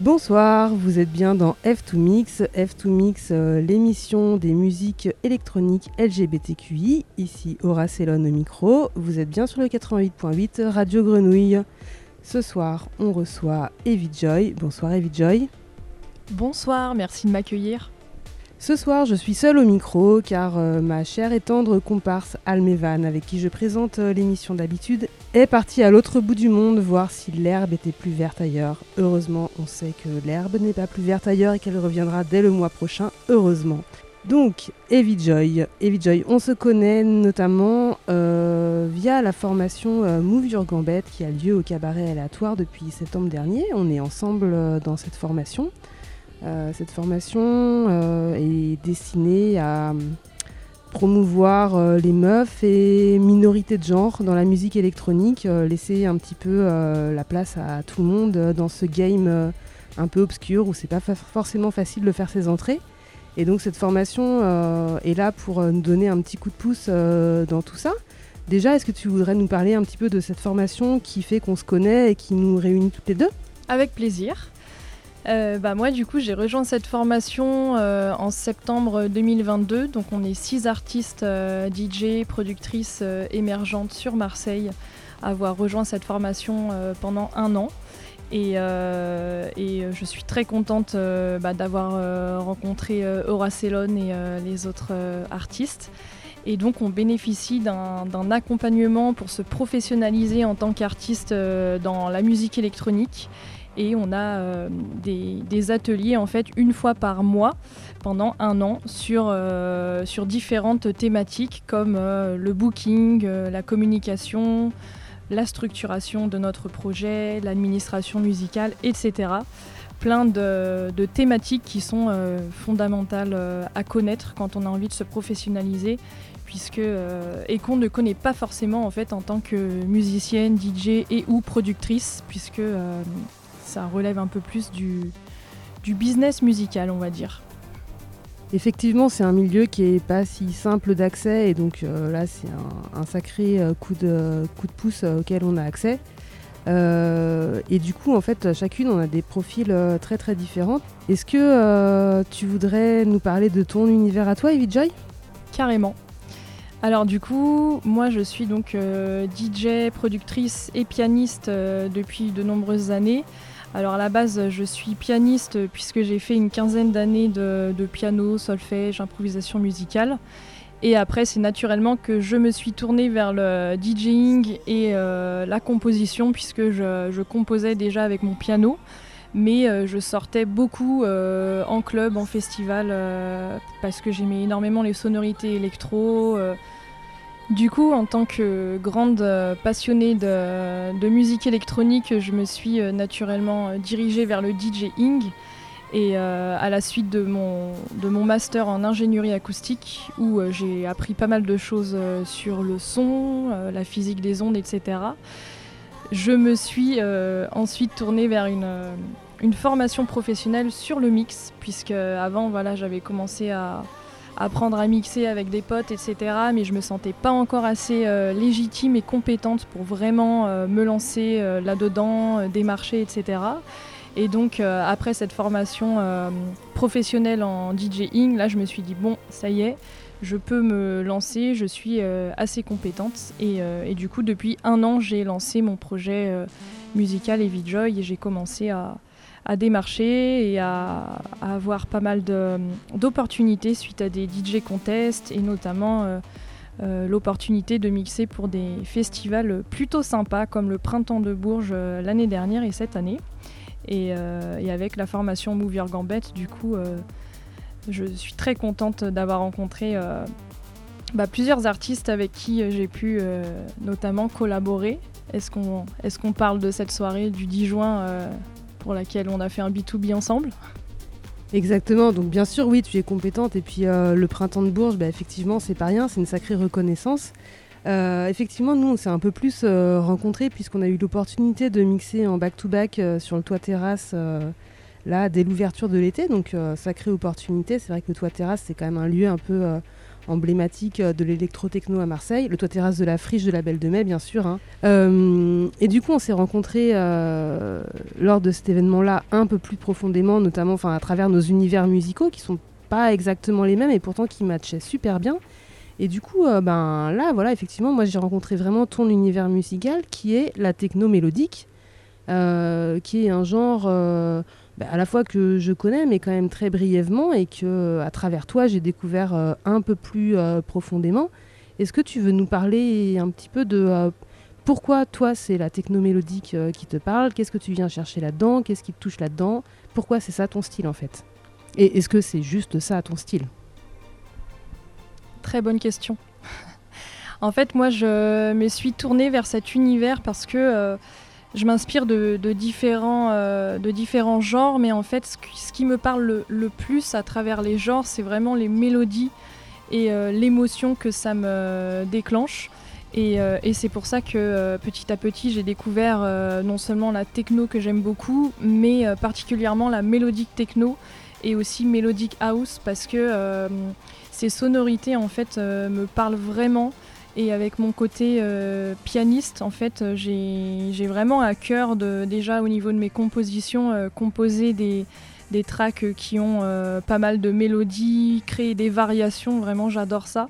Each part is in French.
Bonsoir, vous êtes bien dans F2Mix. F2Mix, euh, l'émission des musiques électroniques LGBTQI. Ici Aura Célone au micro. Vous êtes bien sur le 88.8 Radio Grenouille. Ce soir, on reçoit Evie Joy. Bonsoir Evie Joy. Bonsoir, merci de m'accueillir. Ce soir, je suis seule au micro car euh, ma chère et tendre comparse Almevan, avec qui je présente euh, l'émission d'habitude, est partie à l'autre bout du monde voir si l'herbe était plus verte ailleurs. Heureusement, on sait que l'herbe n'est pas plus verte ailleurs et qu'elle reviendra dès le mois prochain, heureusement. Donc, Evie Joy. Evie Joy, on se connaît notamment euh, via la formation Move Your Gambette qui a lieu au cabaret aléatoire depuis septembre dernier. On est ensemble dans cette formation. Euh, cette formation euh, est destinée à promouvoir euh, les meufs et minorités de genre dans la musique électronique, laisser un petit peu la place à tout le monde dans ce game un peu obscur où c'est pas forcément facile de faire ses entrées. Et donc cette formation est là pour nous donner un petit coup de pouce dans tout ça. Déjà, est-ce que tu voudrais nous parler un petit peu de cette formation qui fait qu'on se connaît et qui nous réunit toutes les deux? Avec plaisir. Euh, bah moi du coup j'ai rejoint cette formation euh, en septembre 2022 donc on est six artistes euh, DJ productrices émergentes sur Marseille à avoir rejoint cette formation pendant un an. Et, je suis très contente bah, d'avoir rencontré Aura et les autres artistes. Et donc on bénéficie d'un accompagnement pour se professionnaliser en tant qu'artiste dans la musique électronique et on a euh, des, ateliers en fait une fois par mois pendant un an sur, euh, sur différentes thématiques comme euh, le booking, la communication, la structuration de notre projet, l'administration musicale, etc. Plein de, thématiques qui sont fondamentales à connaître quand on a envie de se professionnaliser puisque et qu'on ne connaît pas forcément en fait en tant que musicienne, DJ et ou productrice, puisque ça relève un peu plus du, du business musical, on va dire. Effectivement, c'est un milieu qui n'est pas si simple d'accès et donc euh, là, c'est un, sacré euh, coup, de, coup de pouce euh, auquel on a accès. et du coup, en fait, chacune, on a des profils très très différents. Est-ce que tu voudrais nous parler de ton univers à toi, Evie Joy? Carrément. Alors du coup, moi je suis donc DJ, productrice et pianiste depuis de nombreuses années. Alors à la base, je suis pianiste puisque j'ai fait une quinzaine d'années de, piano, solfège, improvisation musicale. Et après, c'est naturellement que je me suis tournée vers le DJing et euh, la composition puisque je, composais déjà avec mon piano. Mais euh, je sortais beaucoup euh, en club, en festival, parce que j'aimais énormément les sonorités électro du coup, en tant que grande euh, passionnée de, musique électronique, je me suis euh, naturellement euh, dirigée vers le DJing. Et à la suite de mon, master en ingénierie acoustique, où j'ai appris pas mal de choses sur le son, la physique des ondes, etc., je me suis ensuite tournée vers une, une formation professionnelle sur le mix, puisque avant, voilà, j'avais commencé à, apprendre à mixer avec des potes, etc. Mais je me sentais pas encore assez euh, légitime et compétente pour vraiment euh, me lancer euh, là-dedans, démarcher, etc. Et donc après cette formation professionnelle en DJing, là je me suis dit bon, ça y est, je peux me lancer, je suis assez compétente. Et, et, du coup depuis un an j'ai lancé mon projet musical Joy et j'ai commencé à, à démarcher et à, avoir pas mal d'opportunités suite à des DJ contests et notamment euh, euh, l'opportunité de mixer pour des festivals plutôt sympas comme le Printemps de Bourges euh, l'année dernière et cette année. Et, avec la formation Move Your Gambette, du coup, je suis très contente d'avoir rencontré bah, plusieurs artistes avec qui j'ai pu notamment collaborer. Est-ce qu'on est qu'on parle de cette soirée du 10 juin pour laquelle on a fait un B2B ensemble. Exactement, donc bien sûr, oui, tu es compétente. Et puis euh, le printemps de Bourges, bah, effectivement, c'est pas rien, c'est une sacrée reconnaissance. Euh, effectivement, nous, on s'est un peu plus euh, rencontrés puisqu'on a eu l'opportunité de mixer en back-to-back sur le toit terrasse là dès l'ouverture de l'été. Donc, sacrée opportunité. C'est vrai que le toit terrasse, c'est quand même un lieu un peu emblématique de l'électro-techno à Marseille, le toit terrasse de la friche de la Belle de Mai, bien sûr. Hein. et du coup, on s'est rencontrés lors de cet événement-là un peu plus profondément, notamment à travers nos univers musicaux qui sont pas exactement les mêmes et pourtant qui matchaient super bien. Et du coup, ben là, voilà, effectivement, moi j'ai rencontré vraiment ton univers musical qui est la techno mélodique, qui est un genre bah, à la fois que je connais, mais quand même très brièvement, et que à travers toi, j'ai découvert euh, un peu plus euh, profondément. Est-ce que tu veux nous parler un petit peu de euh, pourquoi toi, c'est la techno mélodique qui te parle? Qu'est-ce que tu viens chercher là-dedans? Qu'est-ce qui te touche là-dedans? Pourquoi c'est ça ton style en fait? Et est-ce que c'est juste ça ton style? Très bonne question. en fait, moi, je me suis tournée vers cet univers parce que je m'inspire de, différents, euh, de différents genres, mais en fait, ce, qui me parle le, plus à travers les genres, c'est vraiment les mélodies et euh, l'émotion que ça me déclenche. Et, euh, c'est pour ça que petit à petit, j'ai découvert non seulement la techno que j'aime beaucoup, mais particulièrement la mélodique techno et aussi mélodique house, parce que ces sonorités, en fait, me parlent vraiment. Et avec mon côté euh, pianiste, en fait, euh, j'ai vraiment à cœur de, déjà au niveau de mes compositions, euh, composer des, des tracks qui ont pas mal de mélodies, créer des variations, vraiment j'adore ça.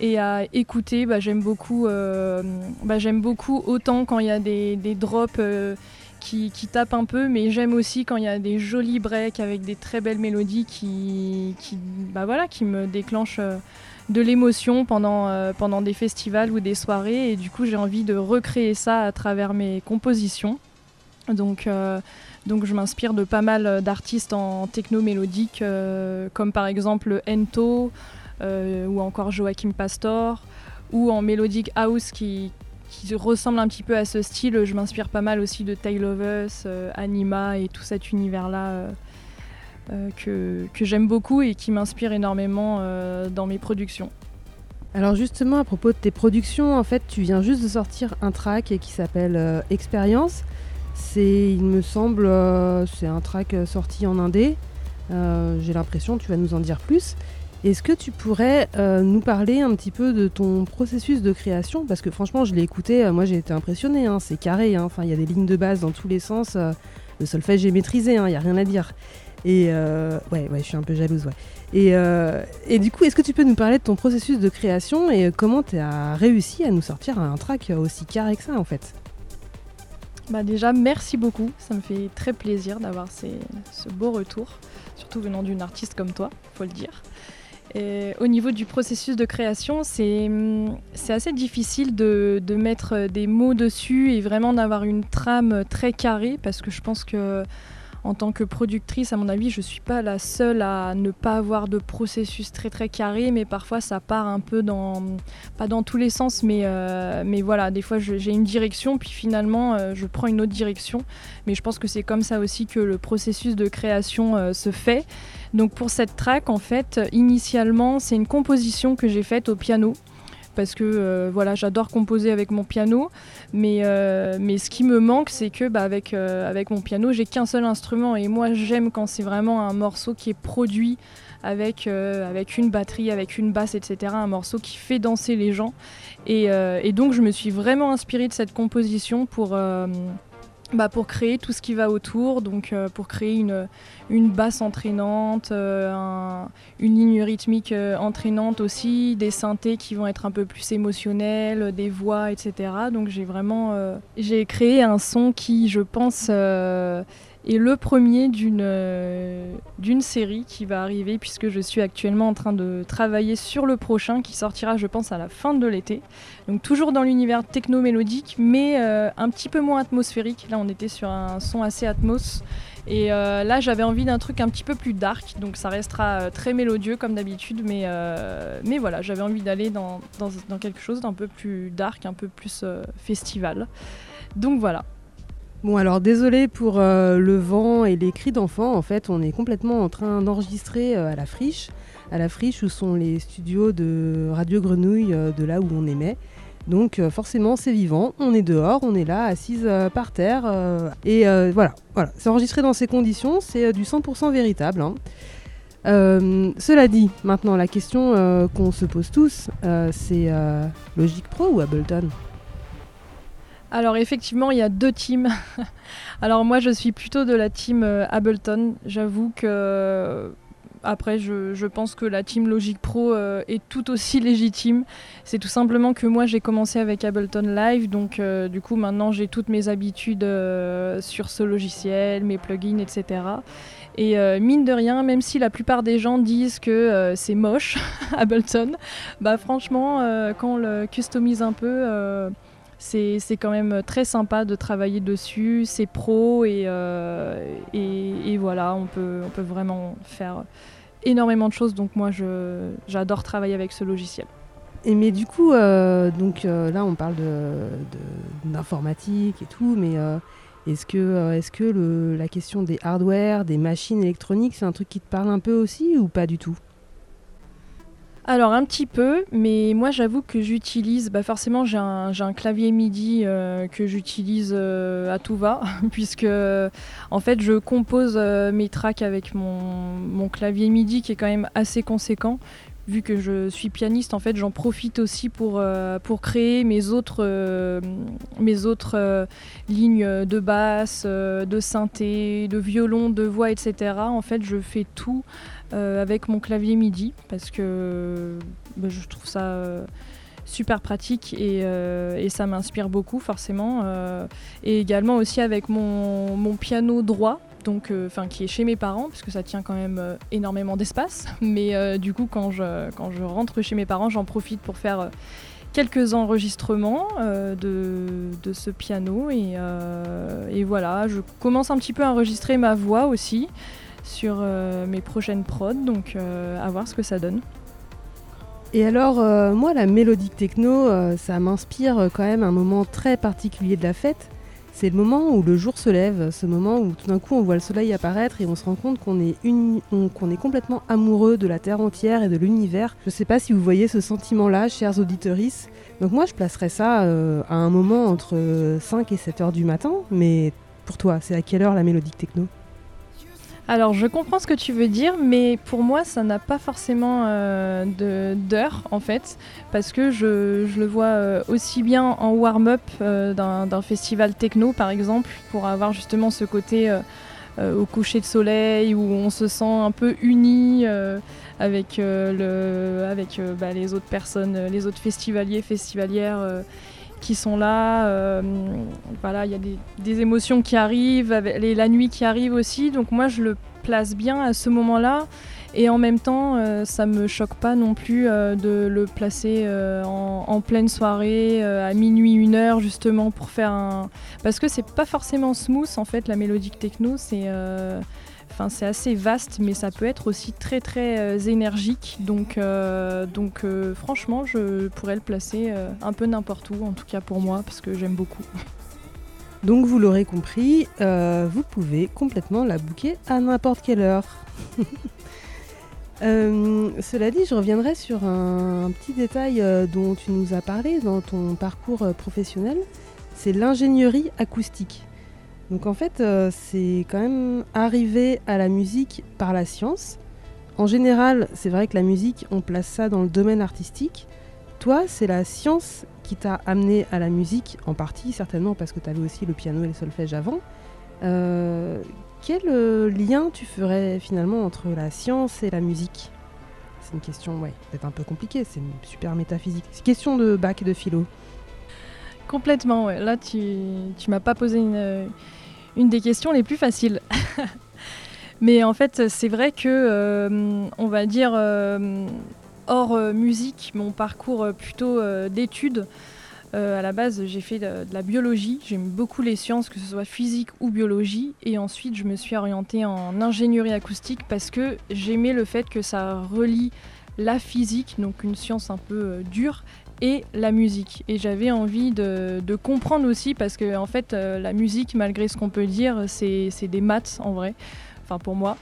Et à écouter, bah, j'aime beaucoup, bah, beaucoup autant quand il y a des, drops qui, qui, tapent un peu, mais j'aime aussi quand il y a des jolis breaks avec des très belles mélodies qui, qui, bah, voilà, qui me déclenchent de l'émotion pendant, euh, pendant des festivals ou des soirées. Et du coup, j'ai envie de recréer ça à travers mes compositions. Donc, euh, donc je m'inspire de pas mal d'artistes en techno mélodique, euh, comme par exemple Ento ou encore Joachim Pastor, ou en mélodique house qui, qui ressemble un petit peu à ce style. Je m'inspire pas mal aussi de Tale of Us, Anima et tout cet univers-là que, que j'aime beaucoup et qui m'inspire énormément euh, dans mes productions. Alors justement, à propos de tes productions, en fait, tu viens juste de sortir un track qui s'appelle euh, Expérience. C'est, il me semble, c'est un track sorti en indé. J'ai l'impression, tu vas nous en dire plus. Est-ce que tu pourrais nous parler un petit peu de ton processus de création? Parce que franchement, je l'ai écouté, moi j'ai été impressionnée, hein, c'est carré, hein. il y a des lignes de base dans tous les sens. le solfège j'ai maîtrisé, il hein, n'y a rien à dire. Et euh, ouais, ouais, je suis un peu jalouse, ouais. Et, euh, et du coup, est-ce que tu peux nous parler de ton processus de création et comment tu as réussi à nous sortir un track aussi carré que ça, en fait? Bah déjà, merci beaucoup. Ça me fait très plaisir d'avoir ce beau retour, surtout venant d'une artiste comme toi, faut le dire. Et au niveau du processus de création, c'est assez difficile de, de, mettre des mots dessus et vraiment d'avoir une trame très carrée parce que je pense que en tant que productrice, à mon avis, je ne suis pas la seule à ne pas avoir de processus très très carré, mais parfois ça part un peu dans, pas dans tous les sens, mais, euh, mais voilà, des fois j'ai une direction, puis finalement euh, je prends une autre direction. Mais je pense que c'est comme ça aussi que le processus de création euh, se fait. Donc pour cette track, en fait, initialement, c'est une composition que j'ai faite au piano parce que euh, voilà, j'adore composer avec mon piano, mais, euh, mais ce qui me manque, c'est que bah, avec, euh, avec mon piano, j'ai qu'un seul instrument et moi j'aime quand c'est vraiment un morceau qui est produit avec, avec une batterie, avec une basse, etc. Un morceau qui fait danser les gens. Et, et donc je me suis vraiment inspirée de cette composition pour bah, pour créer tout ce qui va autour, donc euh, pour créer une, une basse entraînante, euh, une ligne rythmique euh, entraînante aussi, des synthés qui vont être un peu plus émotionnels, des voix, etc. Donc j'ai vraiment j'ai créé un son qui, je pense, et le premier d'une euh, d'une série qui va arriver puisque je suis actuellement en train de travailler sur le prochain qui sortira je pense à la fin de l'été. Donc toujours dans l'univers techno-mélodique mais euh, un petit peu moins atmosphérique. Là on était sur un son assez atmos et euh, là j'avais envie d'un truc un petit peu plus dark donc ça restera très mélodieux comme d'habitude mais, mais voilà j'avais envie d'aller dans, dans, quelque chose d'un peu plus dark, un peu plus festival. Donc voilà, Bon alors désolé pour euh, le vent et les cris d'enfants, en fait on est complètement en train d'enregistrer euh, à la friche, à la friche où sont les studios de Radio Grenouille euh, de là où on émet. Donc forcément c'est vivant, on est dehors, on est là assise par terre et voilà, voilà. c'est enregistré dans ces conditions, c'est du 100% véritable. Hein. cela dit, maintenant la question qu'on se pose tous, c'est Logic Pro ou Ableton? Alors effectivement, il y a deux teams. Alors moi, je suis plutôt de la team euh, Ableton. J'avoue que après, je, pense que la team Logic Pro euh, est tout aussi légitime. C'est tout simplement que moi, j'ai commencé avec Ableton Live, donc euh, du coup, maintenant, j'ai toutes mes habitudes sur ce logiciel, mes plugins, etc. Et mine de rien, même si la plupart des gens disent que c'est moche, Ableton, bah franchement, quand on le customise un peu c'est quand même très sympa de travailler dessus, c'est pro euh, et, et, voilà, on peut, on peut vraiment faire énormément de choses. Donc moi, j'adore travailler avec ce logiciel. Et mais du coup, euh, donc euh, là, on parle d'informatique et tout, mais est-ce que, est -ce que la question des hardware, des machines électroniques, c'est un truc qui te parle un peu aussi ou pas du tout? Alors un petit peu, mais moi j'avoue que j'utilise, bah forcément j'ai un, clavier MIDI euh, que j'utilise euh, à tout va, puisque en fait je compose euh, mes tracks avec mon, clavier MIDI qui est quand même assez conséquent. Vu que je suis pianiste, en fait, j'en profite aussi pour, pour créer mes autres, mes autres lignes de basse, de synthé, de violon, de voix, etc. En fait, je fais tout euh, avec mon clavier MIDI parce que bah, je trouve ça euh, super pratique euh, et, ça m'inspire beaucoup forcément. et également aussi avec mon, piano droit, donc enfin qui est chez mes parents parce que ça tient quand même énormément d'espace. Mais du coup quand je, quand je rentre chez mes parents, j'en profite pour faire quelques enregistrements de, de, ce piano et, et, voilà, je commence un petit peu à enregistrer ma voix aussi sur euh, mes prochaines prods, donc euh, à voir ce que ça donne. Et alors, euh, moi, la mélodique techno, ça m'inspire quand même un moment très particulier de la fête. C'est le moment où le jour se lève, ce moment où tout d'un coup on voit le soleil apparaître et on se rend compte qu'on est, est complètement amoureux de la Terre entière et de l'univers. Je ne sais pas si vous voyez ce sentiment-là, chers auditeuristes. Donc moi, je placerais ça à un moment entre 5 et 7 heures du matin. Mais pour toi, c'est à quelle heure la mélodique techno? Alors, je comprends ce que tu veux dire, mais pour moi, ça n'a pas forcément euh, d'heure, en fait, parce que je, le vois euh, aussi bien en warm-up euh, d'un festival techno, par exemple, pour avoir justement ce côté au coucher de soleil, où on se sent un peu uni avec, bah, les autres personnes, les autres festivaliers, festivalières qui sont là. Euh, voilà, il y a des, émotions qui arrivent, la nuit qui arrive aussi. Donc moi, je le place bien à ce moment-là. Et en même temps, euh, ça me choque pas non plus euh, de le placer en, pleine soirée, à minuit, une heure, justement pour faire un. Parce que c'est pas forcément smooth en fait, la mélodique techno. C'est c'est assez vaste, mais ça peut être aussi très très euh, énergique. Donc, euh, donc euh, franchement, je pourrais le placer un peu n'importe où, en tout cas pour moi, parce que j'aime beaucoup. Donc vous l'aurez compris, vous pouvez complètement la booker à n'importe quelle heure. cela dit, je reviendrai sur un petit détail dont tu nous as parlé dans ton parcours professionnel, c'est l'ingénierie acoustique. Donc en fait, euh, c'est quand même arrivé à la musique par la science. En général, c'est vrai que la musique, on place ça dans le domaine artistique. Toi, c'est la science qui t'a amené à la musique, en partie certainement parce que tu avais aussi le piano et le solfège avant. Euh, quel euh, lien tu ferais finalement entre la science et la musique? C'est une question, ouais, peut-être un peu compliquée, c'est super métaphysique. C'est une question de bac et de philo. Complètement, ouais. Là, tu, tu m'as pas posé une, une des questions les plus faciles. Mais en fait, c'est vrai que, euh, on va dire, euh, hors euh, musique, mon parcours plutôt d'études, à la base, j'ai fait de, la biologie. J'aime beaucoup les sciences, que ce soit physique ou biologie. Et ensuite, je me suis orientée en ingénierie acoustique parce que j'aimais le fait que ça relie la physique, donc une science un peu dure, et la musique. Et j'avais envie de, comprendre aussi, parce que en fait, euh, la musique, malgré ce qu'on peut dire, c'est des maths en vrai, enfin pour moi.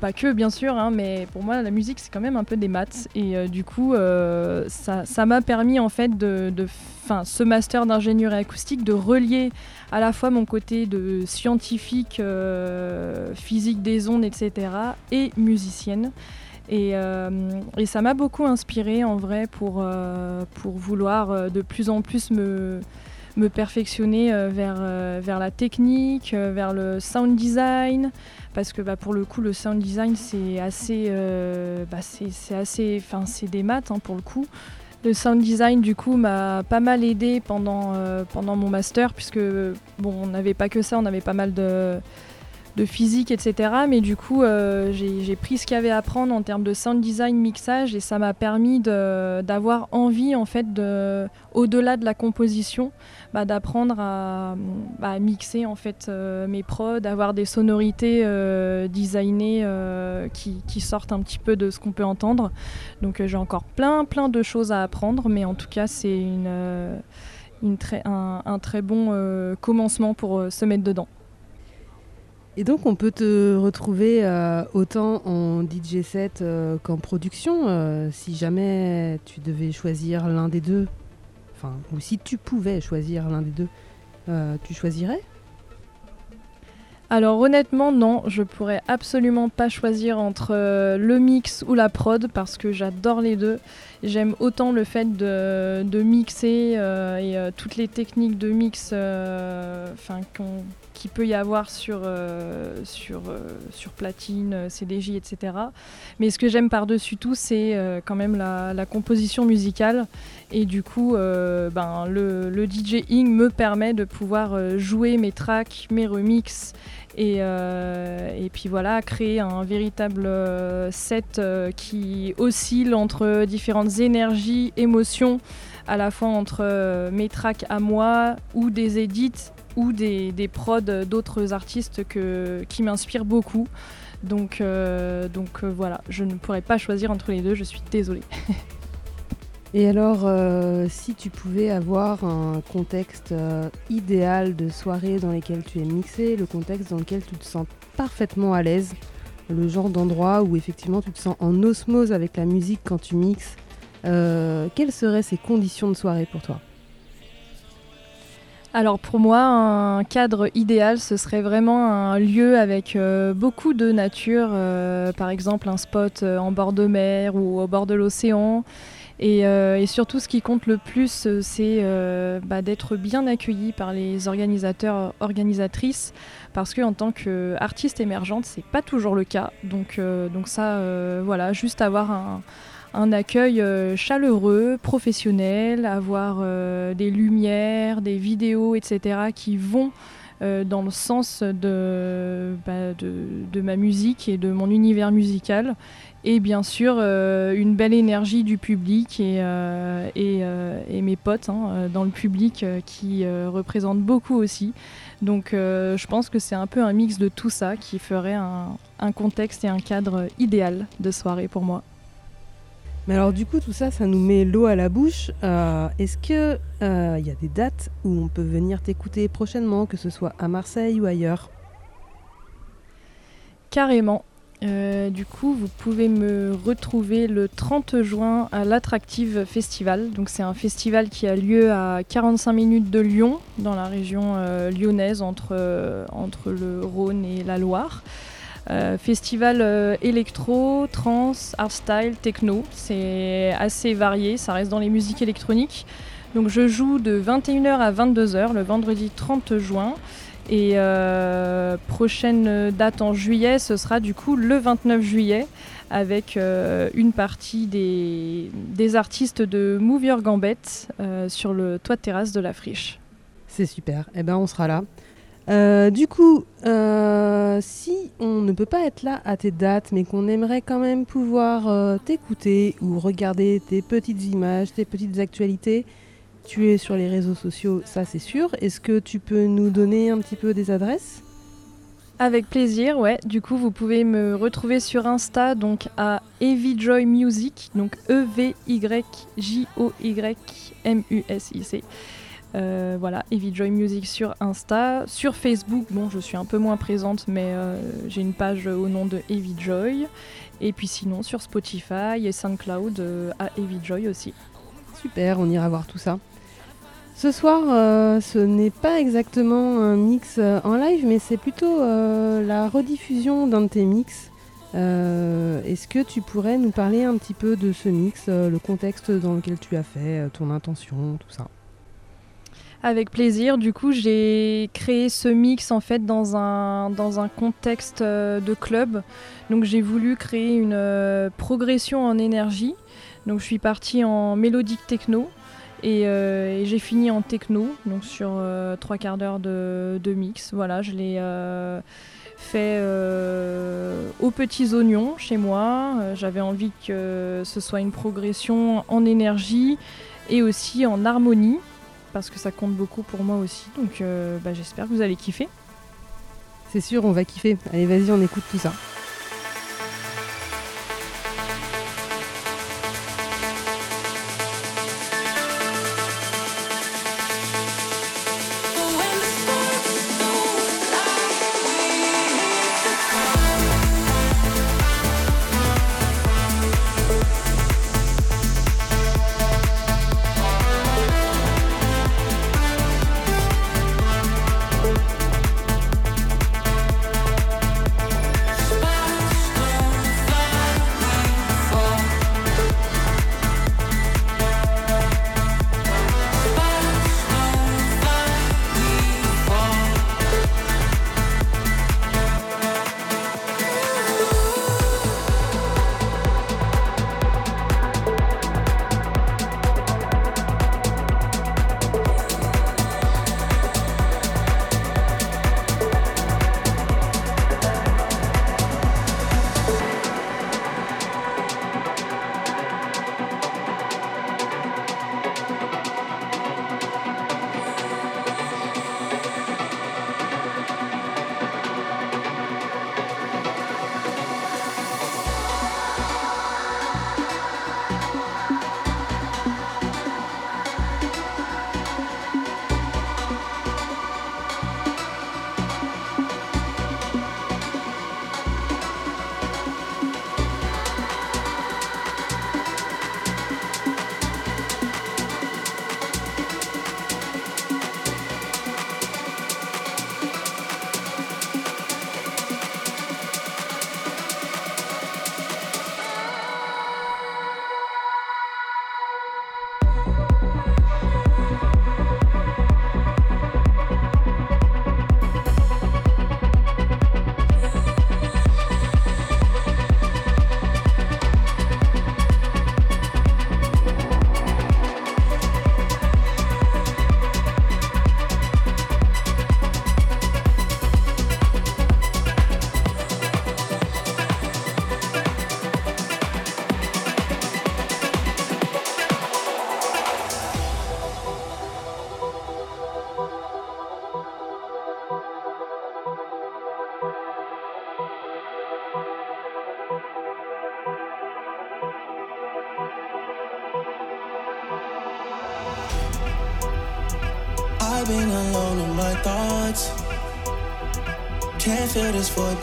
pas que bien sûr, hein, mais pour moi la musique c'est quand même un peu des maths et du coup ça m'a permis en fait de, de ce master d'ingénierie acoustique de relier à la fois mon côté de scientifique, physique des ondes, etc. et musicienne. Euh, et, ça m'a beaucoup inspiré en vrai pour, euh, pour vouloir euh, de plus en plus me, perfectionner vers, vers la technique, vers le sound design, parce que bah, pour le coup le sound design c'est assez, bah, c'est assez, enfin c'est des maths hein, pour le coup. Le sound design du coup m'a pas mal aidé pendant, pendant mon master puisque bon on n'avait pas que ça, on avait pas mal de de physique, etc. Mais du coup, euh, j'ai pris ce qu'il y avait à apprendre en termes de sound design, mixage, et ça m'a permis d'avoir envie, en fait, de, au-delà de la composition, bah, d'apprendre à, bah, mixer en fait euh, mes prods, d'avoir des sonorités euh, designées qui, sortent un petit peu de ce qu'on peut entendre. Donc j'ai encore plein, plein de choses à apprendre, mais en tout cas, c'est un, très bon commencement pour se mettre dedans. Et donc on peut te retrouver euh, autant en DJ set euh, qu'en production, euh, si jamais tu devais choisir l'un des deux, enfin, ou si tu pouvais choisir l'un des deux, tu choisirais? Alors honnêtement non, je pourrais absolument pas choisir entre le mix ou la prod parce que j'adore les deux. J'aime autant le fait de, mixer et toutes les techniques de mix qu'il peut y avoir sur, euh, sur, euh, sur platine, euh, CDJ, etc. Mais ce que j'aime par-dessus tout, c'est quand même la, composition musicale. Et du coup, ben, le, DJing me permet de pouvoir jouer mes tracks, mes remixes. Et, et, puis voilà, créer un véritable set qui oscille entre différentes énergies, émotions, à la fois entre mes tracks à moi ou des edits ou des, prods d'autres artistes qui m'inspirent beaucoup. Donc, euh, donc euh, voilà, je ne pourrais pas choisir entre les deux, je suis désolée. Et alors, euh, si tu pouvais avoir un contexte idéal de soirée dans lequel tu es mixé, le contexte dans lequel tu te sens parfaitement à l'aise, le genre d'endroit où effectivement tu te sens en osmose avec la musique quand tu mixes, quelles seraient ces conditions de soirée pour toi? Alors pour moi, un cadre idéal, ce serait vraiment un lieu avec euh, beaucoup de nature, euh, par exemple un spot euh, en bord de mer ou au bord de l'océan. Et, surtout, ce qui compte le plus, c'est bah, d'être bien accueilli par les organisateurs, organisatrices, parce qu'en tant qu'artiste émergente, c'est pas toujours le cas. Donc, ça, voilà, juste avoir un accueil euh, chaleureux, professionnel, avoir euh, des lumières, des vidéos, etc. qui vont euh, dans le sens bah, de, ma musique et de mon univers musical. Et bien sûr, une belle énergie du public et, et, mes potes hein, dans le public qui représentent beaucoup aussi. Donc je pense que c'est un peu un mix de tout ça qui ferait un contexte et un cadre idéal de soirée pour moi. Mais alors du coup, tout ça, ça nous met l'eau à la bouche. Euh, est-ce que il euh, y a des dates où on peut venir t'écouter prochainement, que ce soit à Marseille ou ailleurs? Carrément. Euh, du coup, vous pouvez me retrouver le 30 juin à l'Attractive Festival. Donc, c'est un festival qui a lieu à 45 minutes de Lyon, dans la région lyonnaise, entre, entre le Rhône et la Loire. Euh, festival euh, électro, trance, hardstyle, techno. C'est assez varié, ça reste dans les musiques électroniques. Donc je joue de 21h à 22h le vendredi 30 juin. Et euh, prochaine date en juillet, ce sera du coup le 29 juillet avec une partie des, artistes de Move Your Gambet sur le toit de terrasse de la friche. C'est super, eh ben on sera là. Euh, du coup, euh, si on ne peut pas être là à tes dates, mais qu'on aimerait quand même pouvoir euh, t'écouter ou regarder tes petites images, tes petites actualités, tu es sur les réseaux sociaux, ça c'est sûr. Est-ce que tu peux nous donner un petit peu des adresses? Avec plaisir, ouais. Du coup, vous pouvez me retrouver sur Insta, donc à Evijoy Music, donc E-V-Y-J-O-Y-M-U-S-I-C. Euh, voilà, Evie Joy Music sur Insta. Sur Facebook, bon, je suis un peu moins présente, mais euh, j'ai une page au nom de Evie Joy. Et puis sinon, sur Spotify et SoundCloud euh, à Evie Joy aussi. Super, on ira voir tout ça. Ce soir, ce n'est pas exactement un mix en live, mais c'est plutôt la rediffusion d'un de tes mix. Est-ce que tu pourrais nous parler un petit peu de ce mix, le contexte dans lequel tu as fait, ton intention, tout ça? Avec plaisir. Du coup, j'ai créé ce mix en fait dans un, dans un contexte euh, de club. Donc, j'ai voulu créer une euh, progression en énergie. Donc, je suis partie en mélodique techno et, euh, j'ai fini en techno, donc sur trois quarts d'heure de, mix. Voilà, je l'ai fait aux petits oignons chez moi. J'avais envie que ce soit une progression en énergie et aussi en harmonie parce que ça compte beaucoup pour moi aussi. Donc euh, bah, j'espère que vous allez kiffer. C'est sûr, on va kiffer. Allez, vas-y, on écoute tout ça.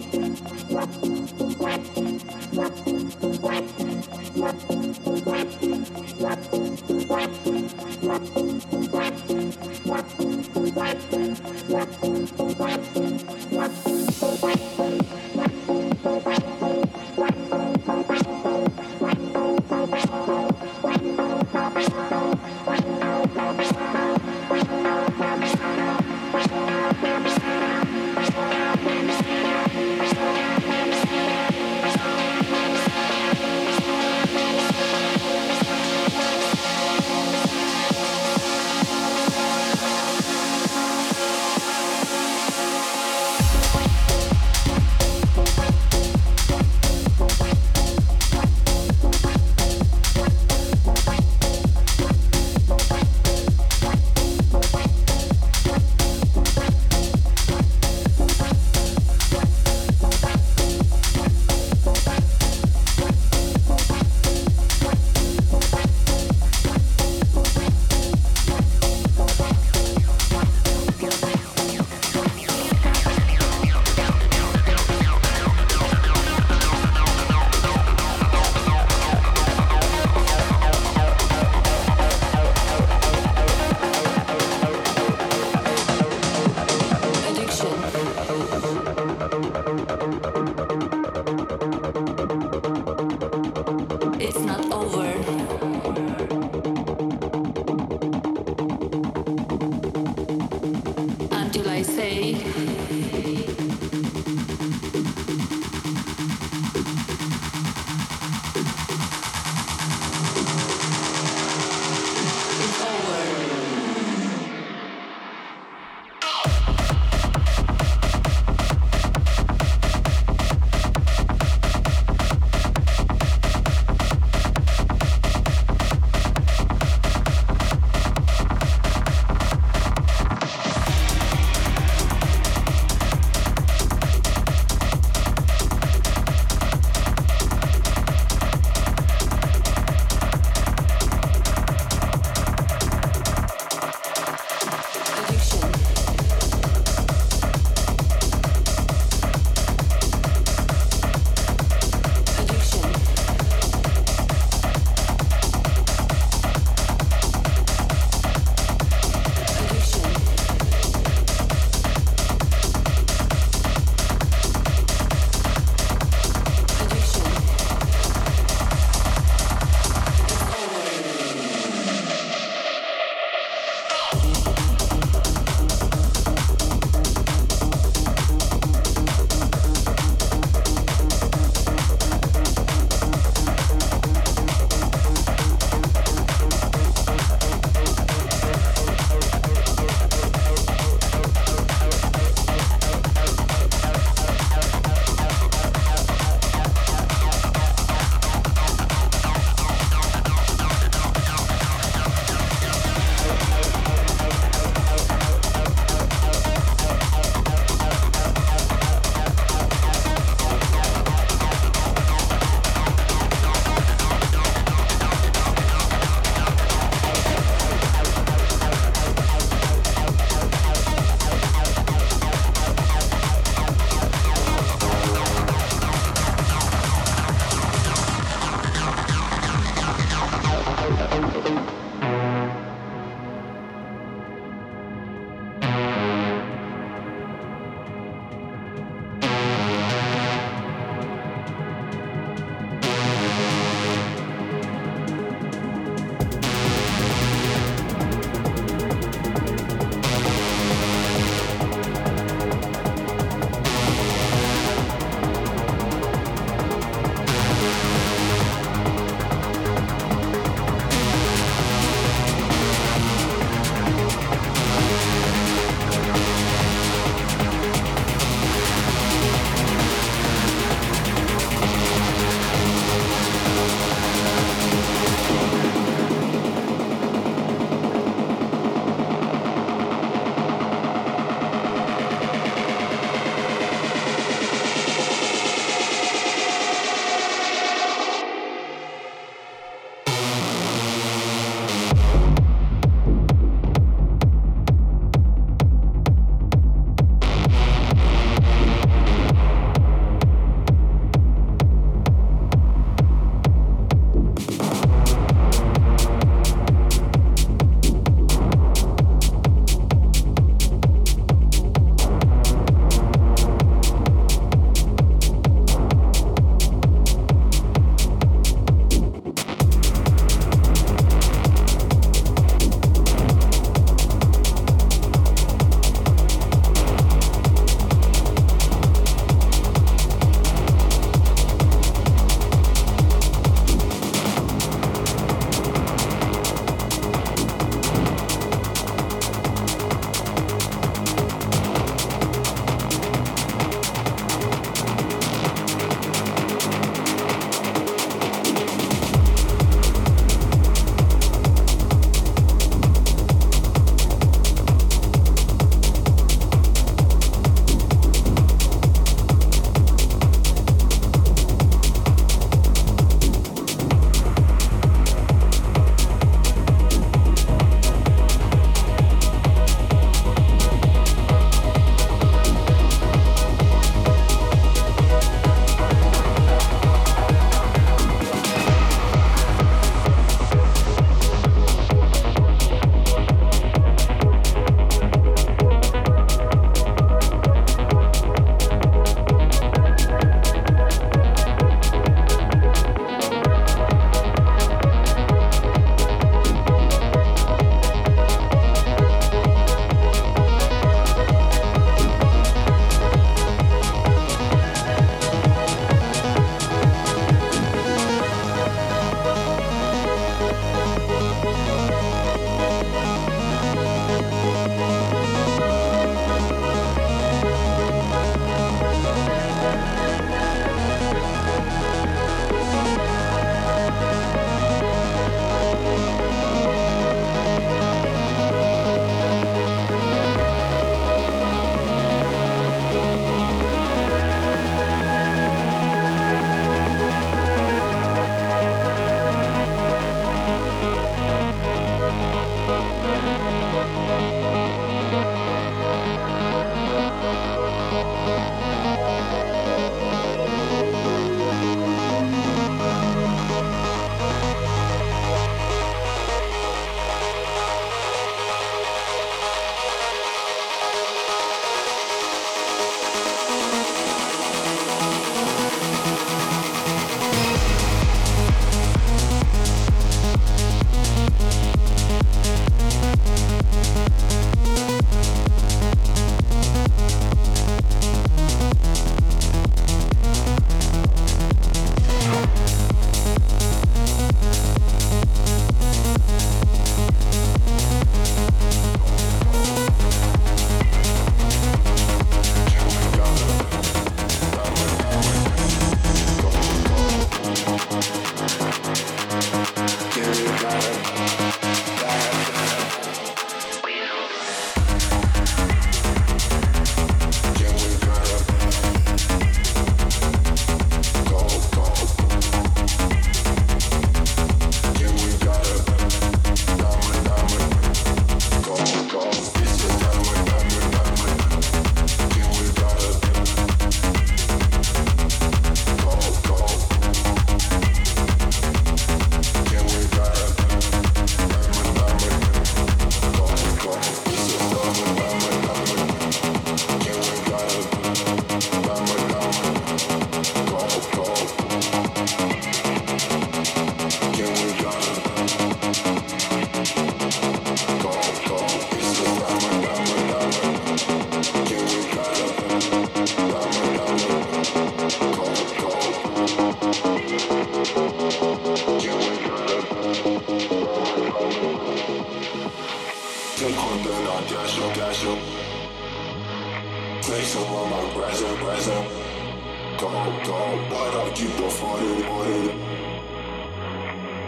What?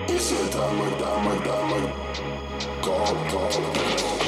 It's a diamond, diamond, diamond. Gold, gold, gold.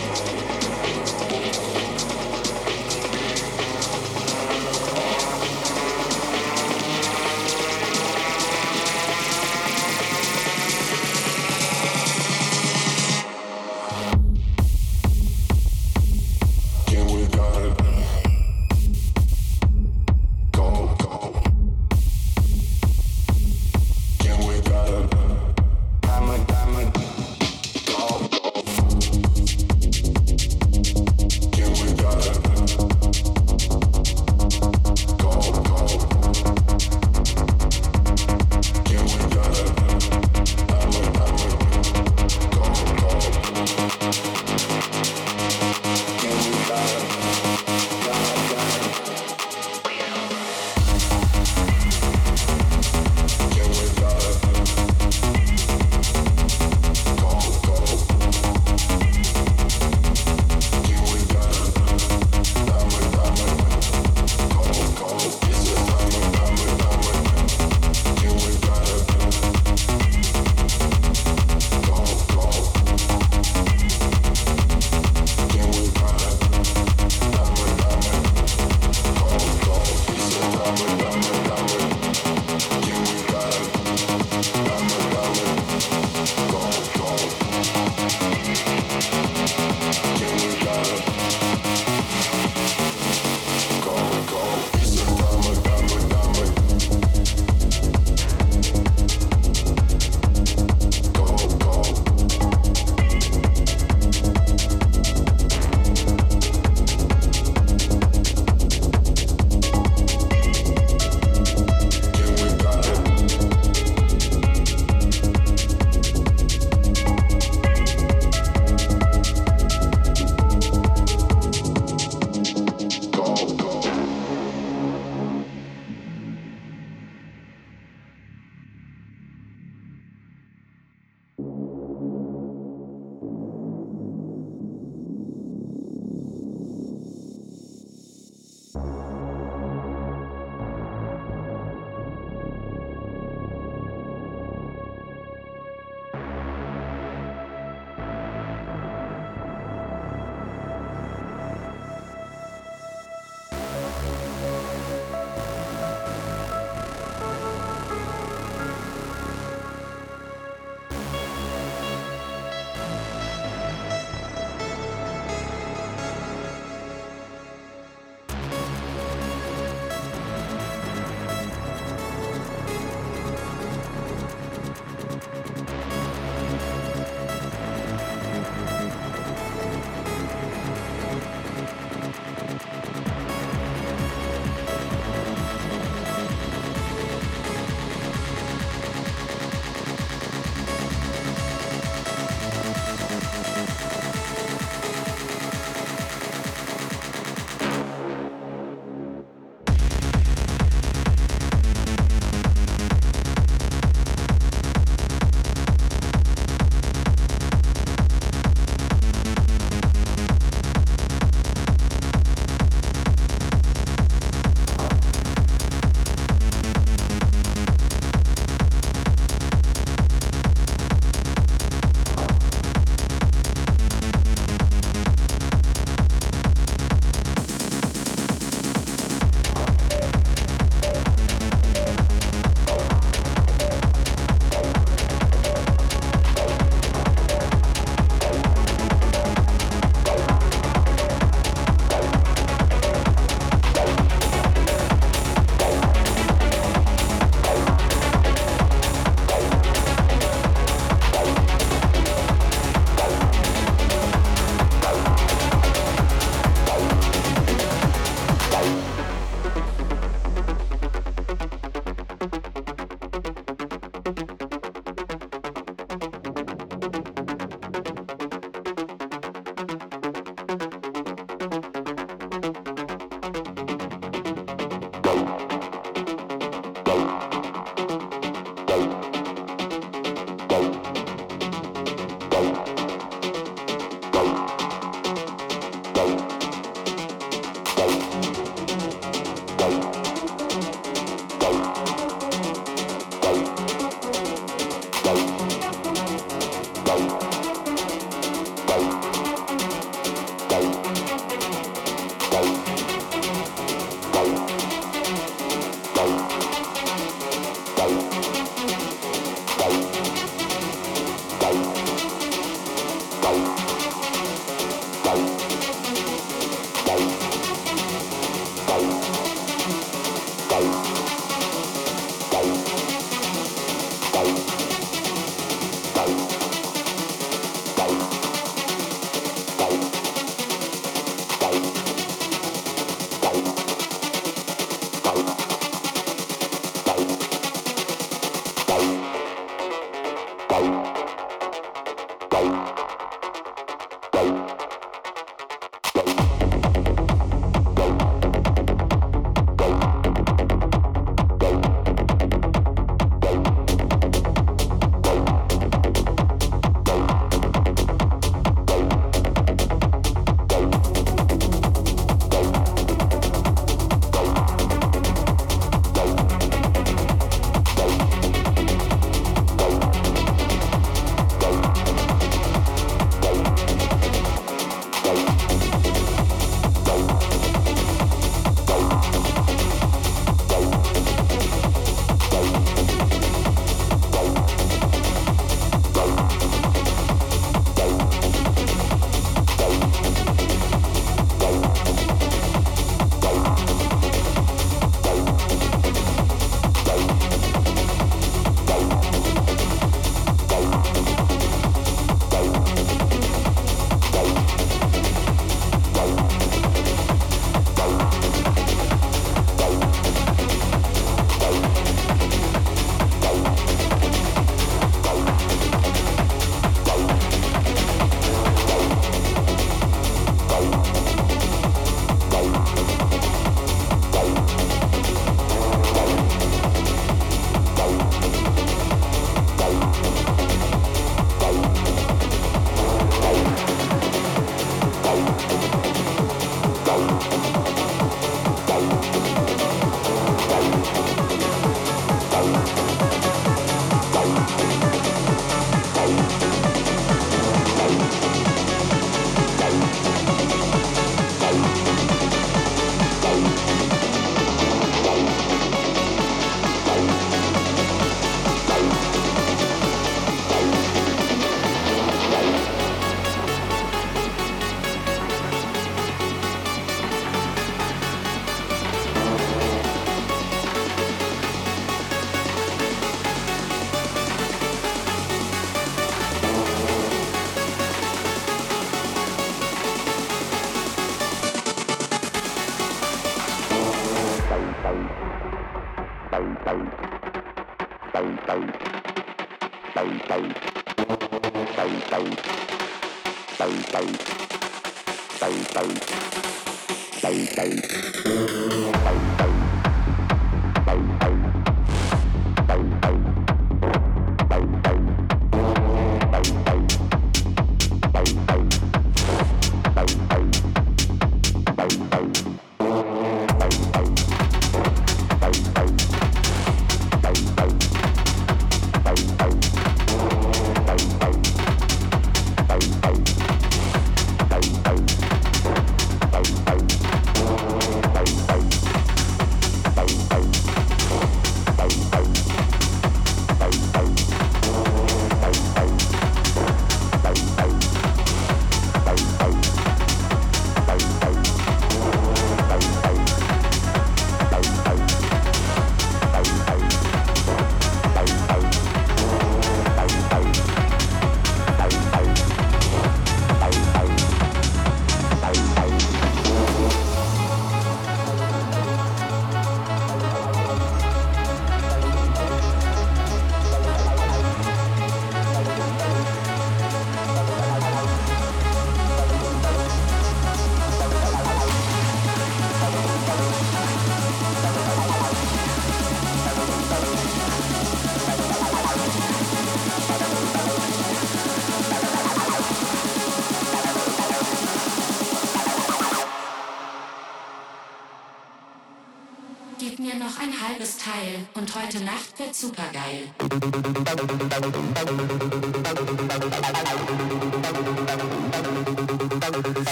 Supergeil.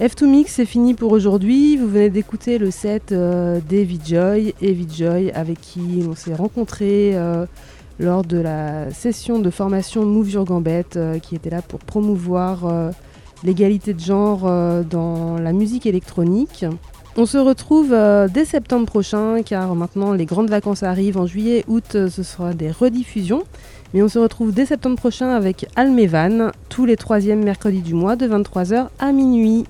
F2Mix, c'est fini pour aujourd'hui. Vous venez d'écouter le set euh, Joy. Evie Joy, avec qui on s'est rencontrés euh, lors de la session de formation Move Your Gambette, euh, qui était là pour promouvoir l'égalité de genre euh, dans la musique électronique. On se retrouve euh, dès septembre prochain car maintenant les grandes vacances arrivent en juillet, août, euh, ce sera des rediffusions. Mais on se retrouve dès septembre prochain avec Almevan, tous les troisièmes mercredis du mois de 23h à minuit.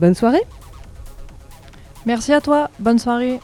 Bonne soirée Merci à toi, bonne soirée